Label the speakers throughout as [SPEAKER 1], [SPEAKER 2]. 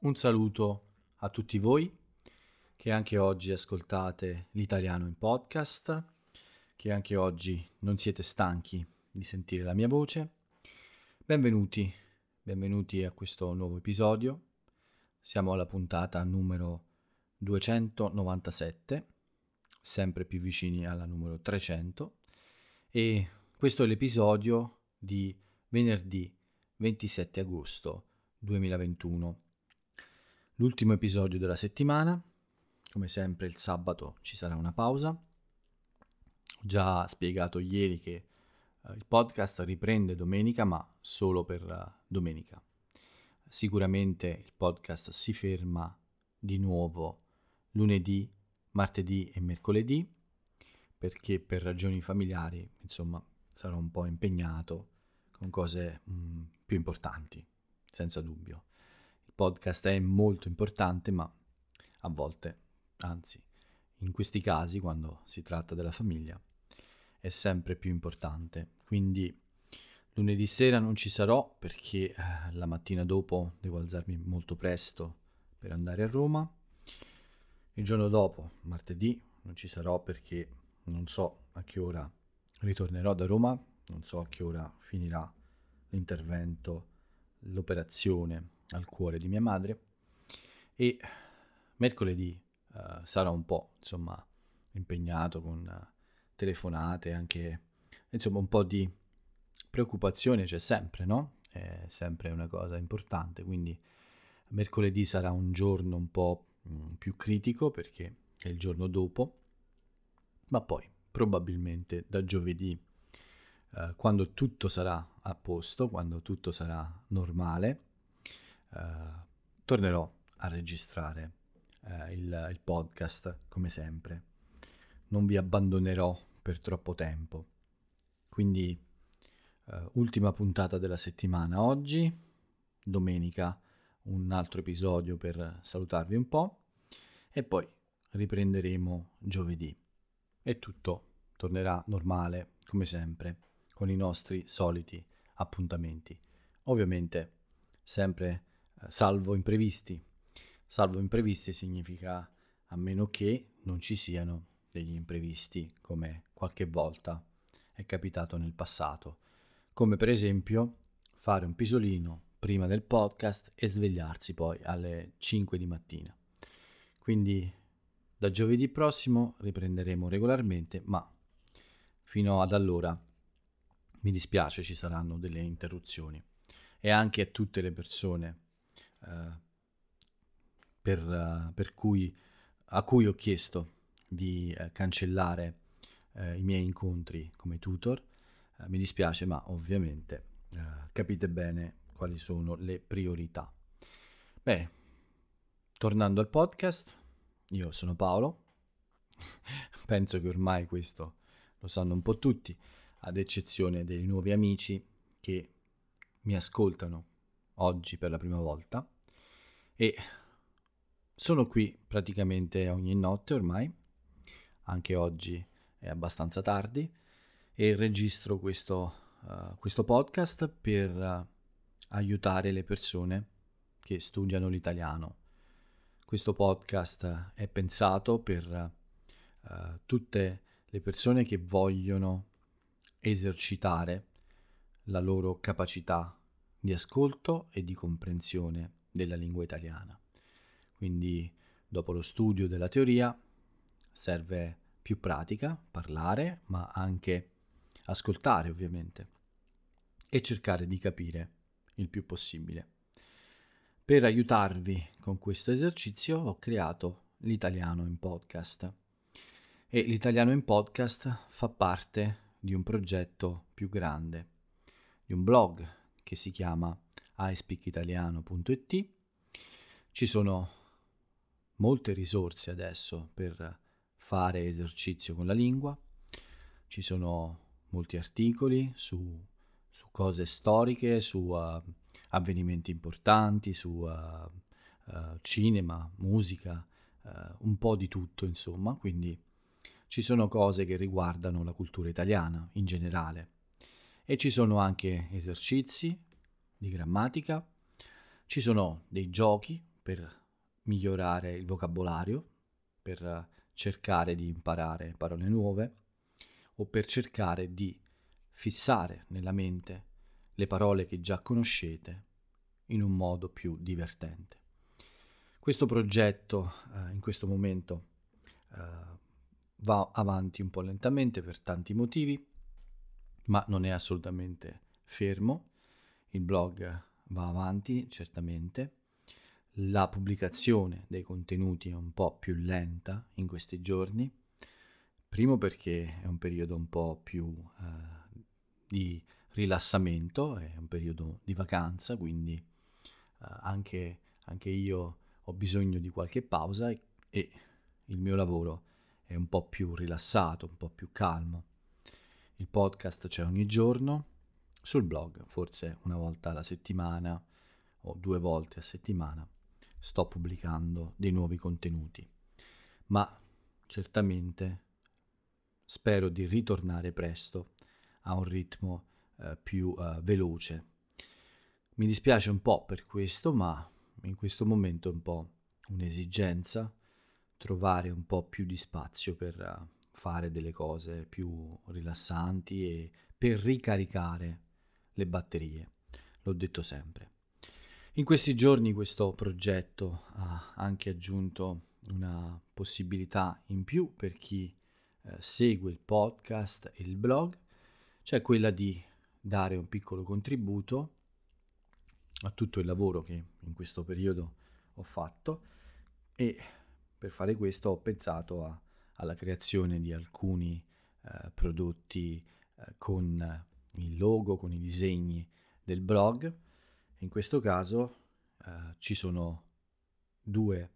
[SPEAKER 1] Un saluto a tutti voi che anche oggi ascoltate l'italiano in podcast, che anche oggi non siete stanchi di sentire la mia voce. Benvenuti, benvenuti a questo nuovo episodio. Siamo alla puntata numero 297, sempre più vicini alla numero 300 e questo è l'episodio di venerdì 27 agosto 2021. L'ultimo episodio della settimana, come sempre il sabato ci sarà una pausa. Ho già spiegato ieri che uh, il podcast riprende domenica, ma solo per uh, domenica. Sicuramente il podcast si ferma di nuovo lunedì, martedì e mercoledì, perché per ragioni familiari, insomma, sarò un po' impegnato con cose mh, mm, più importanti, senza dubbio. Podcast è molto importante, ma a volte, anzi, in questi casi, quando si tratta della famiglia, è sempre più importante. Quindi lunedì sera non ci sarò perché eh, la mattina dopo devo alzarmi molto presto per andare a Roma. Il giorno dopo, martedì, non ci sarò perché non so a che ora ritornerò da Roma, non so a che ora finirà l'intervento, l'operazione al cuore di mia madre e mercoledì uh, sarò un po' insomma impegnato con uh, telefonate anche insomma un po' di preoccupazione c'è sempre no? È sempre una cosa importante quindi mercoledì sarà un giorno un po' mm, più critico perché è il giorno dopo ma poi probabilmente da giovedì eh, quando tutto sarà a posto, quando tutto sarà normale, eh, tornerò a registrare eh, il, il podcast come sempre. Non vi abbandonerò per troppo tempo. Quindi Uh, ultima puntata della settimana oggi, domenica un altro episodio per salutarvi un po' e poi riprenderemo giovedì e tutto tornerà normale come sempre con i nostri soliti appuntamenti. Ovviamente sempre salvo imprevisti. Salvo imprevisti significa a meno che non ci siano degli imprevisti come qualche volta è capitato nel passato, come per esempio fare un pisolino prima del podcast e svegliarsi poi alle 5 di mattina. Quindi da giovedì prossimo riprenderemo regolarmente, ma fino ad allora mi dispiace ci saranno delle interruzioni e anche a tutte le persone uh, per, uh, per cui, a cui ho chiesto di uh, cancellare i miei incontri come tutor. mi dispiace, ma ovviamente capite bene quali sono le priorità. Bene, tornando al podcast, io sono Paolo, penso che ormai questo lo sanno un po' tutti ad eccezione dei nuovi amici che mi ascoltano oggi per la prima volta. E sono qui praticamente ogni notte ormai, anche oggi è abbastanza tardi. E registro questo, uh, questo podcast per uh, aiutare le persone che studiano l'italiano. Questo podcast è pensato per uh, tutte le persone che vogliono esercitare la loro capacità di ascolto e di comprensione della lingua italiana. Quindi dopo lo studio della teoria serve più pratica, parlare, ma anche ascoltare ovviamente e cercare di capire il più possibile. Per aiutarvi con questo esercizio ho creato l'italiano in podcast e l'italiano in podcast fa parte di un progetto più grande, di un blog che si chiama iSpeakitaliano.it. Ci sono molte risorse adesso per fare esercizio con la lingua, ci sono molti articoli su, su cose storiche, su uh, avvenimenti importanti, su uh, uh, cinema, musica, un po' di tutto insomma, quindi ci sono cose che riguardano la cultura italiana in generale e ci sono anche esercizi di grammatica, ci sono dei giochi per migliorare il vocabolario, per cercare di imparare parole nuove o per cercare di fissare nella mente le parole che già conoscete in un modo più divertente. Questo progetto eh, in questo momento eh, va avanti un po' lentamente per tanti motivi, ma non è assolutamente fermo. Il blog va avanti certamente. La pubblicazione dei contenuti è un po' più lenta in questi giorni. Primo perché è un periodo un po' più eh, di rilassamento, è un periodo di vacanza, quindi eh, anche, anche, io ho bisogno di qualche pausa e, e il mio lavoro è un po' più rilassato, un po' più calmo. Il podcast c'è ogni giorno, sul blog forse una volta alla settimana o due volte a settimana sto pubblicando dei nuovi contenuti, ma certamente spero di ritornare presto a un ritmo eh, più eh, veloce. Mi dispiace un po' per questo, ma in questo momento è un po' un'esigenza trovare un po' più di spazio per uh, fare delle cose più rilassanti e per ricaricare le batterie. L'ho detto sempre. In questi giorni questo progetto ha anche aggiunto una possibilità in più per chi eh, segue il podcast e il blog, cioè quella di dare un piccolo contributo a tutto il lavoro che in questo periodo ho fatto e per fare questo ho pensato a, alla creazione di alcuni eh, prodotti eh, con il logo, con i disegni del blog. In questo caso eh, ci sono due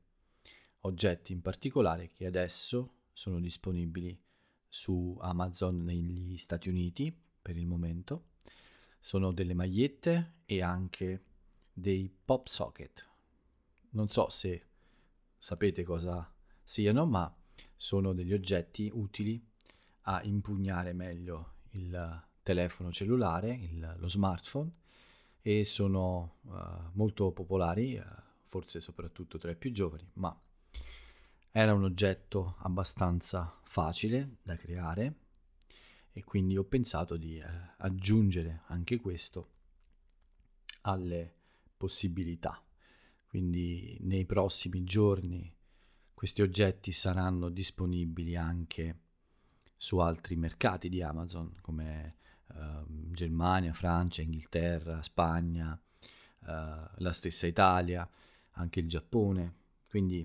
[SPEAKER 1] oggetti in particolare che adesso sono disponibili su Amazon negli Stati Uniti per il momento. Sono delle magliette e anche dei pop socket. Non so se sapete cosa siano, ma sono degli oggetti utili a impugnare meglio il telefono cellulare, il, lo smartphone, e sono uh, molto popolari, uh, forse soprattutto tra i più giovani, ma era un oggetto abbastanza facile da creare e quindi ho pensato di uh, aggiungere anche questo alle possibilità. Quindi nei prossimi giorni questi oggetti saranno disponibili anche su altri mercati di Amazon come uh, Germania, Francia, Inghilterra, Spagna, uh, la stessa Italia, anche il Giappone. Quindi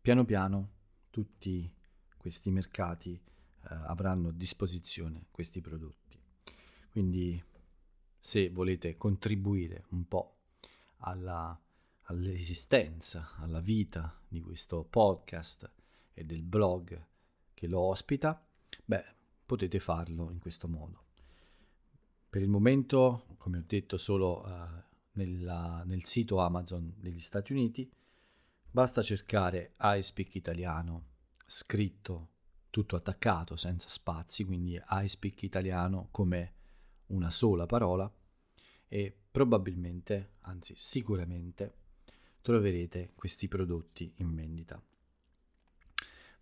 [SPEAKER 1] piano piano tutti questi mercati uh, avranno a disposizione questi prodotti. Quindi se volete contribuire un po' alla all'esistenza, alla vita di questo podcast e del blog che lo ospita, beh, potete farlo in questo modo. Per il momento, come ho detto, solo uh, nella, nel sito Amazon degli Stati Uniti, basta cercare I Speak Italiano scritto tutto attaccato senza spazi, quindi I Speak Italiano come una sola parola e probabilmente, anzi sicuramente, troverete questi prodotti in vendita.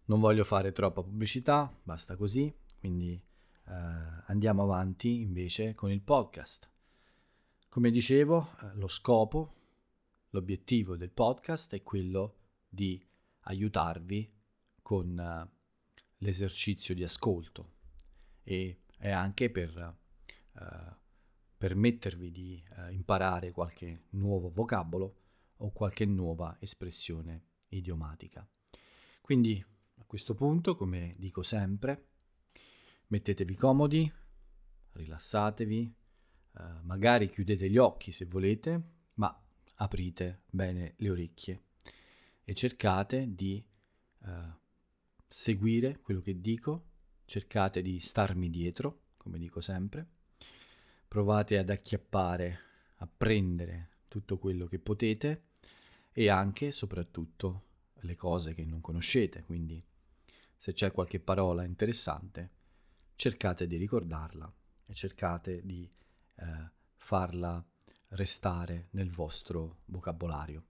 [SPEAKER 1] Non voglio fare troppa pubblicità, basta così, quindi eh, andiamo avanti invece con il podcast. Come dicevo, eh, lo scopo, l'obiettivo del podcast è quello di aiutarvi con eh, l'esercizio di ascolto e è anche per eh, permettervi di eh, imparare qualche nuovo vocabolo o qualche nuova espressione idiomatica. Quindi a questo punto, come dico sempre, mettetevi comodi, rilassatevi, eh, magari chiudete gli occhi se volete, ma aprite bene le orecchie e cercate di eh, seguire quello che dico, cercate di starmi dietro, come dico sempre, provate ad acchiappare, a prendere tutto quello che potete e anche e soprattutto le cose che non conoscete, quindi se c'è qualche parola interessante cercate di ricordarla e cercate di eh, farla restare nel vostro vocabolario.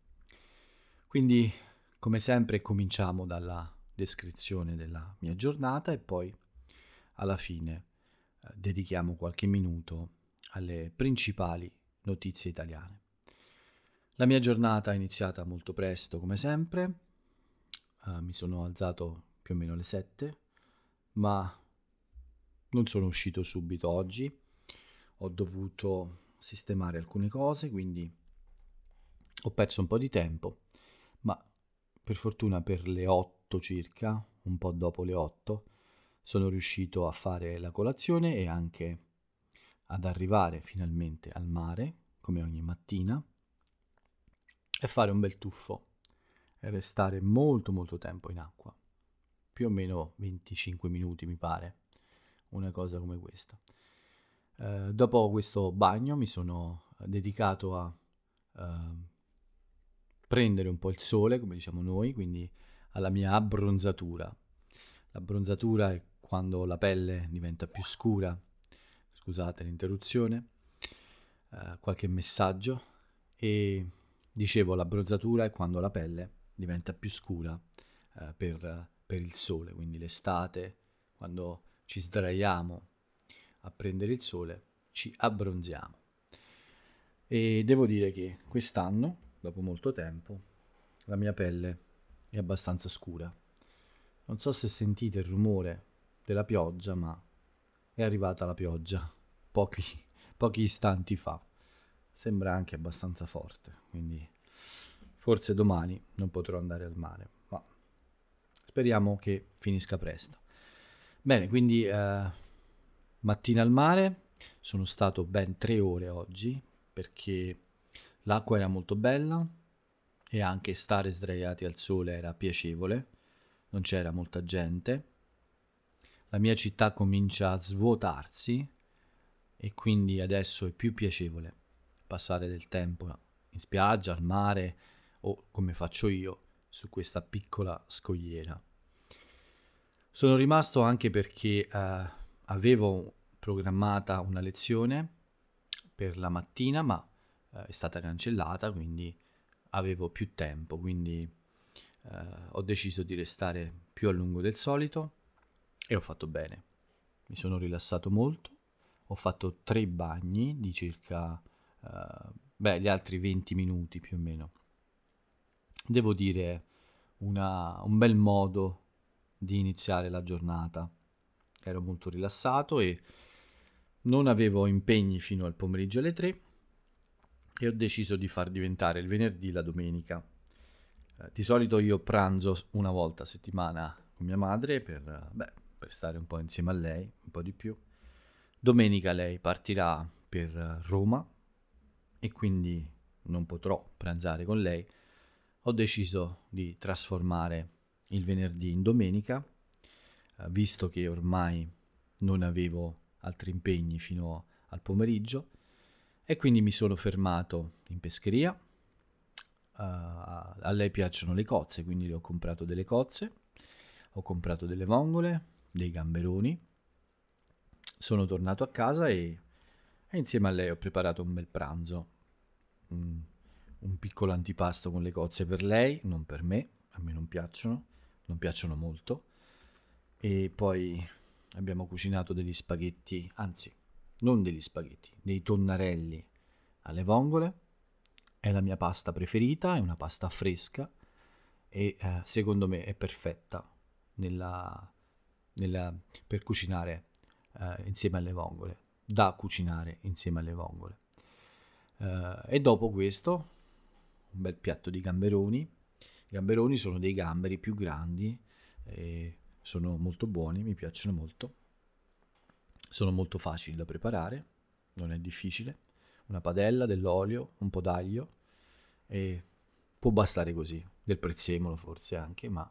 [SPEAKER 1] Quindi, come sempre, cominciamo dalla descrizione della mia giornata e poi alla fine eh, dedichiamo qualche minuto alle principali notizie italiane. La mia giornata è iniziata molto presto, come sempre. Uh, mi sono alzato più o meno alle 7, ma non sono uscito subito oggi. Ho dovuto sistemare alcune cose, quindi ho perso un po' di tempo, ma per fortuna per le 8 circa, un po' dopo le 8, sono riuscito a fare la colazione e anche ad arrivare finalmente al mare, come ogni mattina, e fare un bel tuffo e restare molto molto tempo in acqua, più o meno 25 minuti mi pare, una cosa come questa. Eh, dopo questo bagno mi sono dedicato a eh, prendere un po' il sole, come diciamo noi, quindi alla mia abbronzatura. L'abbronzatura è quando la pelle diventa più scura, scusate l'interruzione, eh, qualche messaggio e Dicevo, l'abbronzatura è quando la pelle diventa più scura eh, per, per il sole, quindi l'estate, quando ci sdraiamo a prendere il sole, ci abbronziamo. E devo dire che quest'anno, dopo molto tempo, la mia pelle è abbastanza scura. Non so se sentite il rumore della pioggia, ma è arrivata la pioggia pochi, pochi istanti fa sembra anche abbastanza forte, quindi forse domani non potrò andare al mare, ma speriamo che finisca presto. Bene, quindi eh, mattina al mare, sono stato ben tre ore oggi perché l'acqua era molto bella e anche stare sdraiati al sole era piacevole, non c'era molta gente. La mia città comincia a svuotarsi e quindi adesso è più piacevole passare del tempo in spiaggia, al mare o come faccio io su questa piccola scogliera. Sono rimasto anche perché eh, avevo programmata una lezione per la mattina, ma eh, è stata cancellata, quindi avevo più tempo, quindi eh, ho deciso di restare più a lungo del solito e ho fatto bene. Mi sono rilassato molto, ho fatto tre bagni di circa uh, beh, gli altri 20 minuti più o meno. Devo dire una, un bel modo di iniziare la giornata. Ero molto rilassato e non avevo impegni fino al pomeriggio alle 3 e ho deciso di far diventare il venerdì la domenica. Eh, di solito io pranzo una volta a settimana con mia madre per, beh, per stare un po' insieme a lei, un po' di più. Domenica lei partirà per Roma e quindi non potrò pranzare con lei, ho deciso di trasformare il venerdì in domenica, eh, visto che ormai non avevo altri impegni fino al pomeriggio, e quindi mi sono fermato in pescheria. Uh, a lei piacciono le cozze, quindi le ho comprato delle cozze, ho comprato delle vongole, dei gamberoni. Sono tornato a casa e e insieme a lei ho preparato un bel pranzo, un, un piccolo antipasto con le cozze per lei, non per me, a me non piacciono, non piacciono molto, e poi abbiamo cucinato degli spaghetti, anzi, non degli spaghetti, dei tonnarelli alle vongole, è la mia pasta preferita, è una pasta fresca e eh, secondo me è perfetta nella, nella, per cucinare eh, insieme alle vongole da cucinare insieme alle vongole. Uh, e dopo questo un bel piatto di gamberoni. I gamberoni sono dei gamberi più grandi, sono molto buoni, mi piacciono molto. Sono molto facili da preparare, non è difficile. Una padella, dell'olio, un po' d'aglio e può bastare così, del prezzemolo forse anche, ma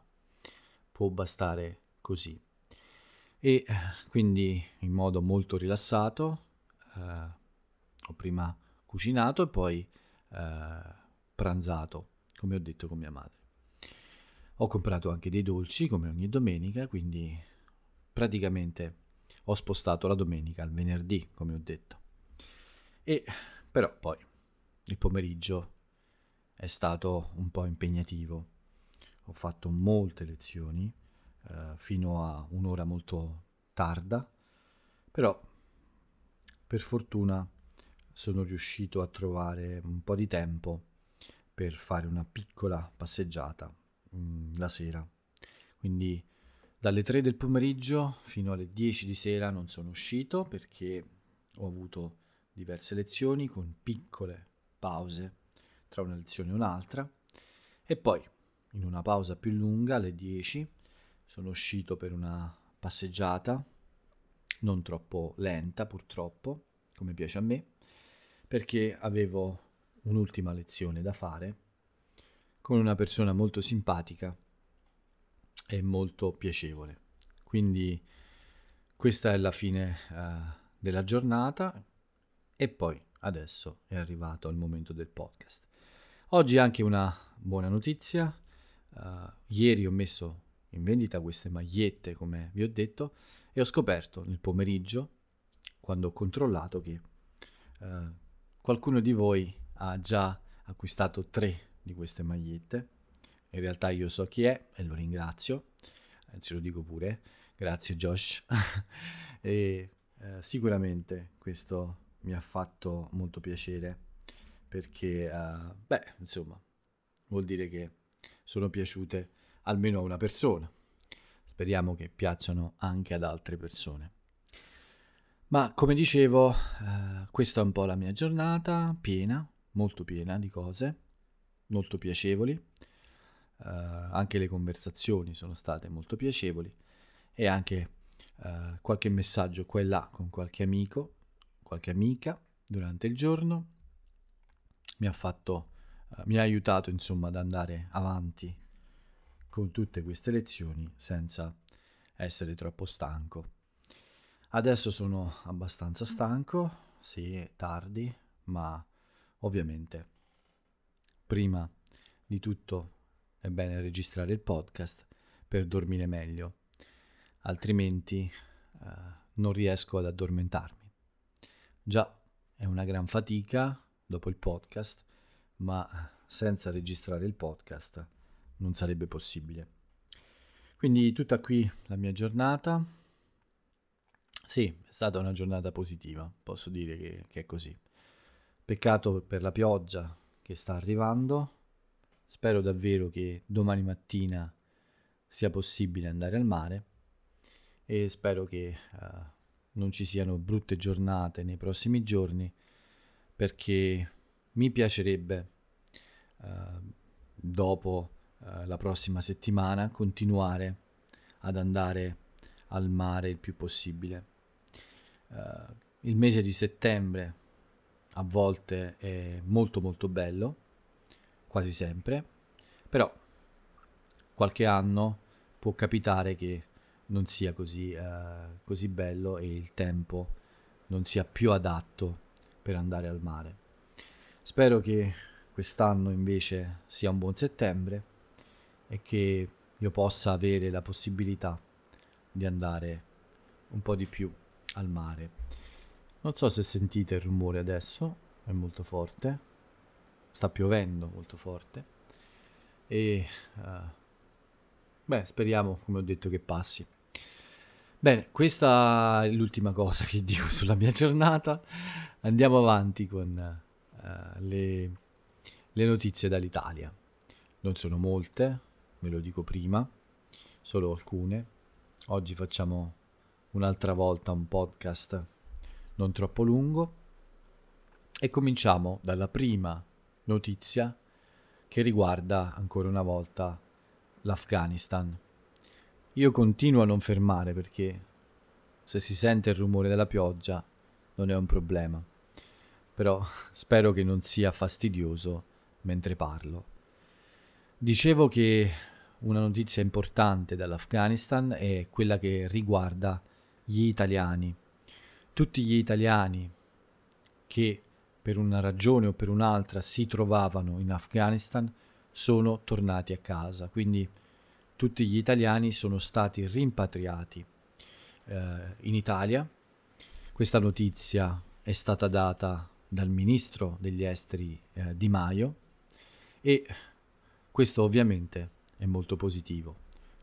[SPEAKER 1] può bastare così e quindi in modo molto rilassato eh, ho prima cucinato e poi eh, pranzato, come ho detto con mia madre. Ho comprato anche dei dolci come ogni domenica, quindi praticamente ho spostato la domenica al venerdì, come ho detto. E però poi il pomeriggio è stato un po' impegnativo. Ho fatto molte lezioni eh, fino a un'ora molto tarda, però per fortuna sono riuscito a trovare un po' di tempo per fare una piccola passeggiata mh, mm, la sera. Quindi dalle 3 del pomeriggio fino alle 10 di sera non sono uscito perché ho avuto diverse lezioni con piccole pause tra una lezione e un'altra e poi in una pausa più lunga alle 10 sono uscito per una passeggiata non troppo lenta purtroppo come piace a me perché avevo un'ultima lezione da fare con una persona molto simpatica e molto piacevole. Quindi questa è la fine uh, della giornata e poi adesso è arrivato il momento del podcast. Oggi anche una buona notizia. Uh, ieri ho messo in vendita queste magliette, come vi ho detto, e ho scoperto nel pomeriggio, quando ho controllato, che uh, qualcuno di voi ha già acquistato tre di queste magliette. In realtà io so chi è e lo ringrazio, anzi lo dico pure, grazie Josh. e eh, sicuramente questo mi ha fatto molto piacere perché, uh, beh, insomma, vuol dire che sono piaciute almeno a una persona. Speriamo che piacciono anche ad altre persone. Ma come dicevo, eh, questa è un po' la mia giornata, piena, molto piena di cose, molto piacevoli. Eh, anche le conversazioni sono state molto piacevoli e anche eh, qualche messaggio qua e là con qualche amico, qualche amica durante il giorno mi ha fatto, eh, mi ha aiutato insomma ad andare avanti con tutte queste lezioni senza essere troppo stanco. Adesso sono abbastanza stanco, sì, è tardi, ma ovviamente prima di tutto è bene registrare il podcast per dormire meglio, altrimenti eh, non riesco ad addormentarmi. Già è una gran fatica dopo il podcast, ma senza registrare il podcast non sarebbe possibile. Quindi tutta qui la mia giornata sì, è stata una giornata positiva, posso dire che, che è così. Peccato per la pioggia che sta arrivando. Spero davvero che domani mattina sia possibile andare al mare e spero che uh, non ci siano brutte giornate nei prossimi giorni perché mi piacerebbe uh, dopo uh, la prossima settimana continuare ad andare al mare il più possibile Uh, il mese di settembre a volte è molto molto bello, quasi sempre, però qualche anno può capitare che non sia così, uh, così bello e il tempo non sia più adatto per andare al mare. Spero che quest'anno invece sia un buon settembre e che io possa avere la possibilità di andare un po' di più al mare. Non so se sentite il rumore adesso, è molto forte, sta piovendo molto forte e uh, beh, speriamo, come ho detto, che passi. Bene, questa è l'ultima cosa che dico sulla mia giornata. Andiamo avanti con uh, le, le notizie dall'Italia. Non sono molte, ve lo dico prima, solo alcune. Oggi facciamo un'altra volta un podcast non troppo lungo e cominciamo dalla prima notizia che riguarda ancora una volta l'Afghanistan. Io continuo a non fermare perché se si sente il rumore della pioggia non è un problema, però spero che non sia fastidioso mentre parlo. Dicevo che una notizia importante dall'Afghanistan è quella che riguarda gli italiani, tutti gli italiani che per una ragione o per un'altra si trovavano in Afghanistan sono tornati a casa, quindi tutti gli italiani sono stati rimpatriati eh, in Italia. Questa notizia è stata data dal ministro degli esteri eh, Di Maio e questo ovviamente è molto positivo.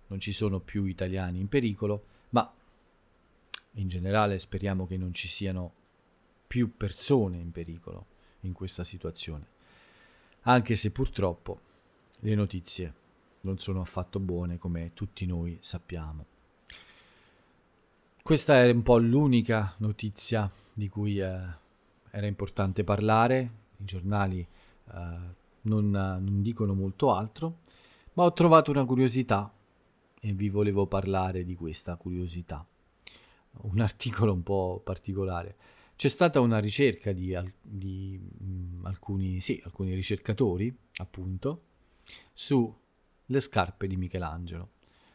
[SPEAKER 1] Non ci sono più italiani in pericolo, ma in generale speriamo che non ci siano più persone in pericolo in questa situazione, anche se purtroppo le notizie non sono affatto buone come tutti noi sappiamo. Questa è un po' l'unica notizia di cui eh, era importante parlare, i giornali eh, non, non dicono molto altro, ma ho trovato una curiosità e vi volevo parlare di questa curiosità. Un articolo un po' particolare. C'è stata una ricerca di, di mh, mm, alcuni, sì, alcuni ricercatori, appunto, sulle scarpe di Michelangelo.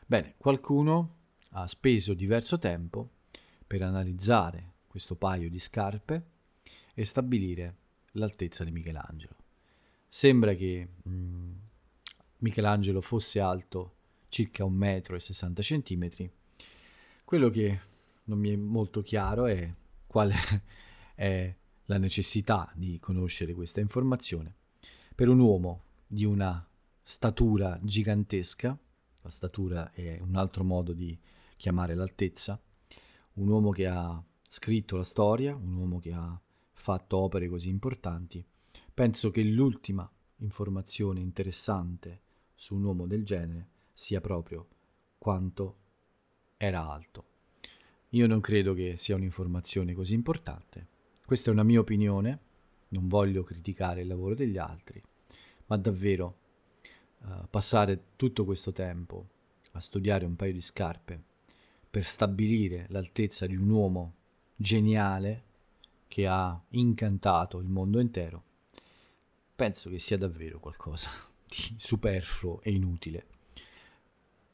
[SPEAKER 1] Bene, qualcuno ha speso diverso tempo per analizzare questo paio di scarpe e stabilire l'altezza di Michelangelo. Sembra che mh, mm, Michelangelo fosse alto circa 1,60 m. Quello che non mi è molto chiaro è quale è la necessità di conoscere questa informazione. Per un uomo di una statura gigantesca, la statura è un altro modo di chiamare l'altezza, un uomo che ha scritto la storia, un uomo che ha fatto opere così importanti, penso che l'ultima informazione interessante su un uomo del genere sia proprio quanto era alto. Io non credo che sia un'informazione così importante. Questa è una mia opinione, non voglio criticare il lavoro degli altri, ma davvero uh, passare tutto questo tempo a studiare un paio di scarpe per stabilire l'altezza di un uomo geniale che ha incantato il mondo intero, penso che sia davvero qualcosa di superfluo e inutile.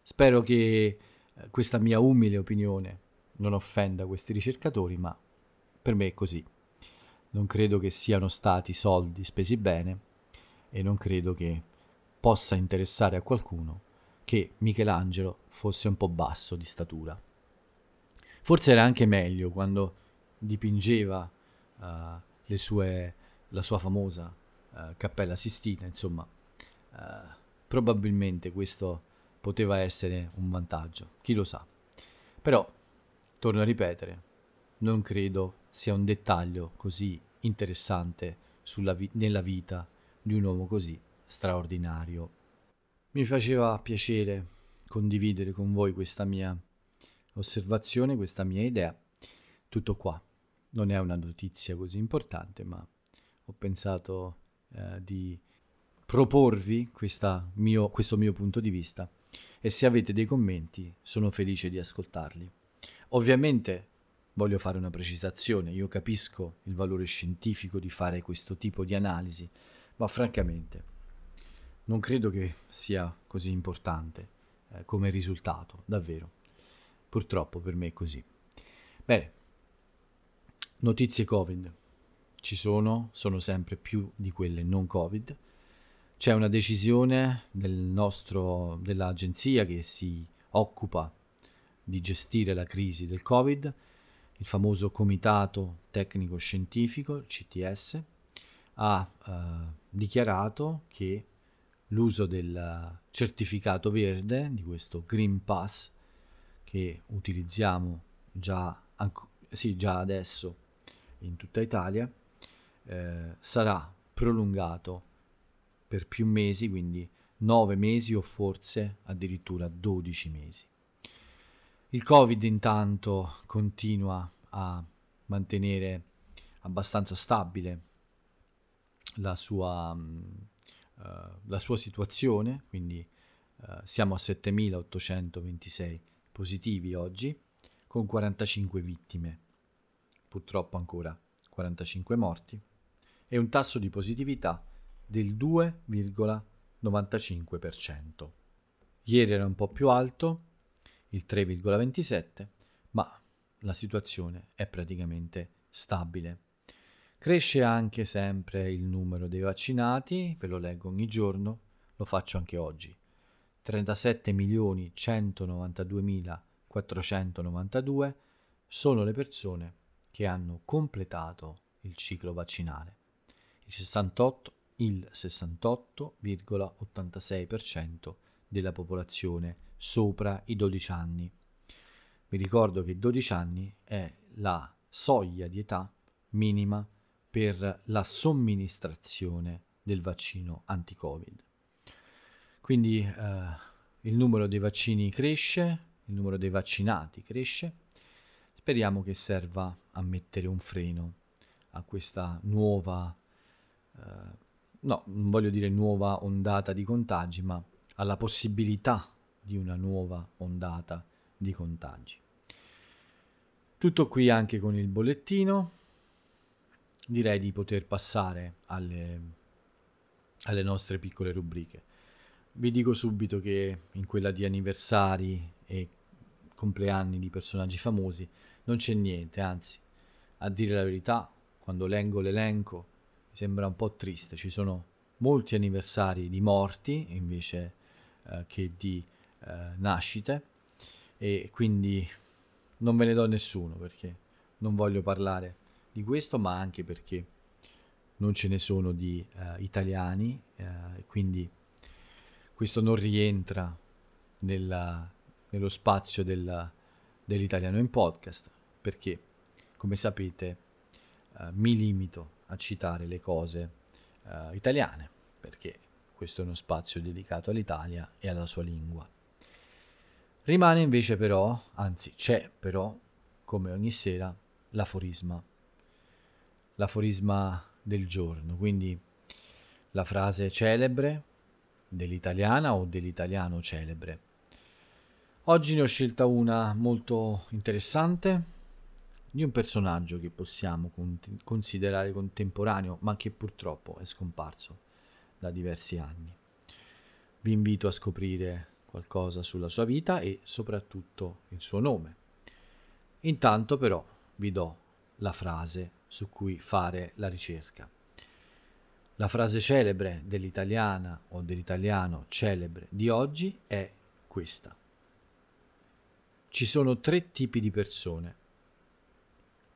[SPEAKER 1] Spero che eh, questa mia umile opinione non offenda questi ricercatori, ma per me è così. Non credo che siano stati soldi spesi bene e non credo che possa interessare a qualcuno che Michelangelo fosse un po' basso di statura. Forse era anche meglio quando dipingeva uh, sue, la sua famosa uh, Cappella Sistina, insomma, uh, probabilmente questo poteva essere un vantaggio, chi lo sa. Però Torno a ripetere, non credo sia un dettaglio così interessante vi- nella vita di un uomo così straordinario. Mi faceva piacere condividere con voi questa mia osservazione, questa mia idea. Tutto qua. Non è una notizia così importante, ma ho pensato eh, di proporvi mio, questo mio punto di vista e se avete dei commenti sono felice di ascoltarli. Ovviamente voglio fare una precisazione, io capisco il valore scientifico di fare questo tipo di analisi, ma francamente non credo che sia così importante eh, come risultato, davvero. Purtroppo per me è così. Bene, notizie Covid. Ci sono, sono sempre più di quelle non Covid. C'è una decisione del nostro, dell'agenzia che si occupa di gestire la crisi del Covid, il famoso Comitato Tecnico Scientifico, CTS, ha eh, dichiarato che l'uso del certificato verde, di questo Green Pass, che utilizziamo già, anco, sì, già adesso in tutta Italia, eh, sarà prolungato per più mesi, quindi 9 mesi o forse addirittura 12 mesi. Il Covid intanto continua a mantenere abbastanza stabile la sua, uh, la sua situazione, quindi uh, siamo a 7.826 positivi oggi, con 45 vittime, purtroppo ancora 45 morti, e un tasso di positività del 2,95%. Ieri era un po' più alto, il 3,27, ma la situazione è praticamente stabile. Cresce anche sempre il numero dei vaccinati, ve lo leggo ogni giorno, lo faccio anche oggi. 37.192.492 sono le persone che hanno completato il ciclo vaccinale. Il il 68,86% della popolazione sopra i 12 anni. Vi ricordo che 12 anni è la soglia di età minima per la somministrazione del vaccino anti-Covid. Quindi eh, il numero dei vaccini cresce, il numero dei vaccinati cresce. Speriamo che serva a mettere un freno a questa nuova, no, non voglio dire nuova ondata di contagi, ma alla possibilità di una nuova ondata di contagi. Tutto qui anche con il bollettino. Direi di poter passare alle, alle nostre piccole rubriche. Vi dico subito che in quella di anniversari e compleanni di personaggi famosi non c'è niente, anzi, a dire la verità, quando leggo l'elenco sembra un po' triste, ci sono molti anniversari di morti invece eh, che di eh, nascite. E quindi non ve ne do nessuno perché non voglio parlare di questo, ma anche perché non ce ne sono di eh, italiani, eh, quindi questo non rientra nella, nello spazio del, dell'italiano in podcast, perché come sapete eh, mi limito a citare le cose eh, italiane, perché questo è uno spazio dedicato all'Italia e alla sua lingua. Rimane invece però, anzi c'è però, come ogni sera, l'aforisma. L'aforisma del giorno, quindi la frase celebre dell'italiana o dell'italiano celebre. Oggi ne ho scelta una molto interessante di un personaggio che possiamo considerare contemporaneo, ma che purtroppo è scomparso da diversi anni. Vi invito a scoprire qualcosa sulla sua vita e soprattutto il suo nome. Intanto però vi do la frase su cui fare la ricerca. La frase celebre dell'italiana o dell'italiano celebre di oggi è questa. Ci sono tre tipi di persone.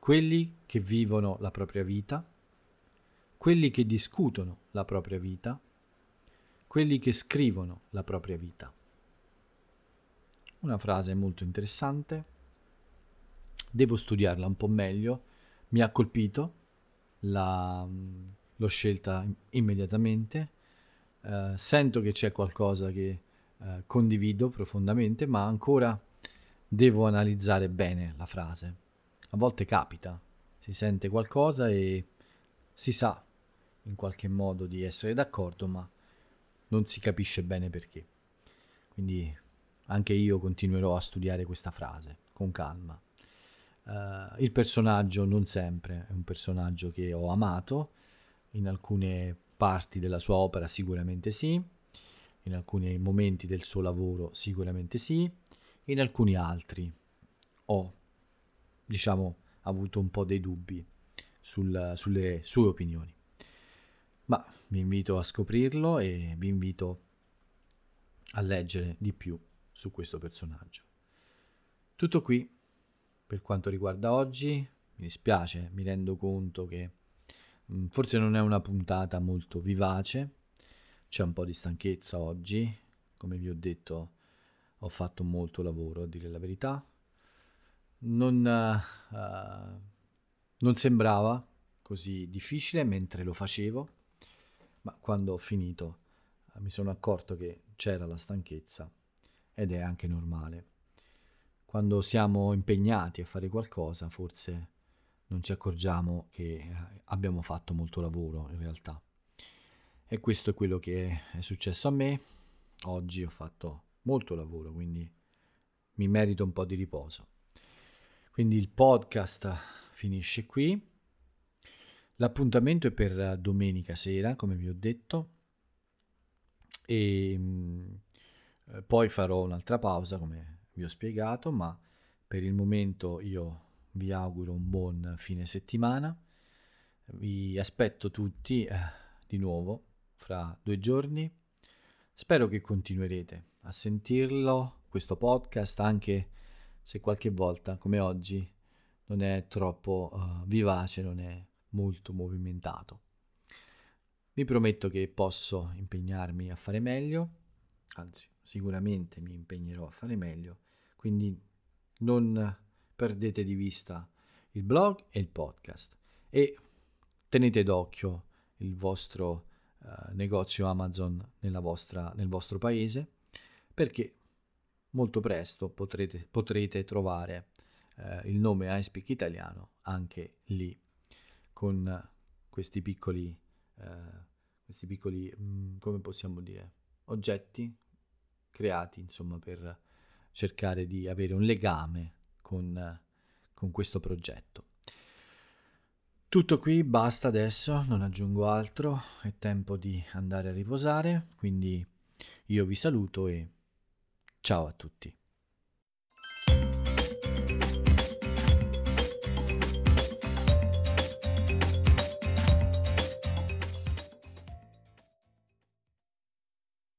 [SPEAKER 1] Quelli che vivono la propria vita, quelli che discutono la propria vita, quelli che scrivono la propria vita. Una frase molto interessante. Devo studiarla un po' meglio. Mi ha colpito, la, l'ho scelta immediatamente. Uh, sento che c'è qualcosa che uh, condivido profondamente, ma ancora devo analizzare bene la frase. A volte capita, si sente qualcosa e si sa in qualche modo di essere d'accordo, ma non si capisce bene perché. Quindi anche io continuerò a studiare questa frase con calma. Uh, il personaggio non sempre è un personaggio che ho amato, in alcune parti della sua opera sicuramente sì, in alcuni momenti del suo lavoro sicuramente sì, in alcuni altri ho, diciamo, avuto un po' dei dubbi sul, sulle sue opinioni. Ma vi invito a scoprirlo e vi invito a leggere di più su questo personaggio. Tutto qui per quanto riguarda oggi, mi dispiace, mi rendo conto che mh, mm, forse non è una puntata molto vivace, c'è un po' di stanchezza oggi, come vi ho detto ho fatto molto lavoro a dire la verità, non, uh, non sembrava così difficile mentre lo facevo, ma quando ho finito uh, mi sono accorto che c'era la stanchezza ed è anche normale. Quando siamo impegnati a fare qualcosa, forse non ci accorgiamo che eh, abbiamo fatto molto lavoro in realtà. E questo è quello che è successo a me. Oggi ho fatto molto lavoro, quindi mi merito un po' di riposo. Quindi il podcast finisce qui. L'appuntamento è per domenica sera, come vi ho detto. E mm, eh, poi farò un'altra pausa, come vi ho spiegato, ma per il momento io vi auguro un buon fine settimana. Vi aspetto tutti eh, di nuovo fra due giorni. Spero che continuerete a sentirlo, questo podcast, anche se qualche volta, come oggi, non è troppo uh, vivace, non è molto movimentato. Vi prometto che posso impegnarmi a fare meglio, anzi sicuramente mi impegnerò a fare meglio, quindi non perdete di vista il blog e il podcast e tenete d'occhio il vostro uh, negozio Amazon vostra, nel vostro paese perché molto presto potrete, potrete trovare uh, il nome iSpeak italiano anche lì con questi piccoli, uh, questi piccoli mh, mm, come possiamo dire, oggetti creati insomma per cercare di avere un legame con, con questo progetto. Tutto qui, basta adesso, non aggiungo altro, è tempo di andare a riposare, quindi io vi saluto e ciao a tutti.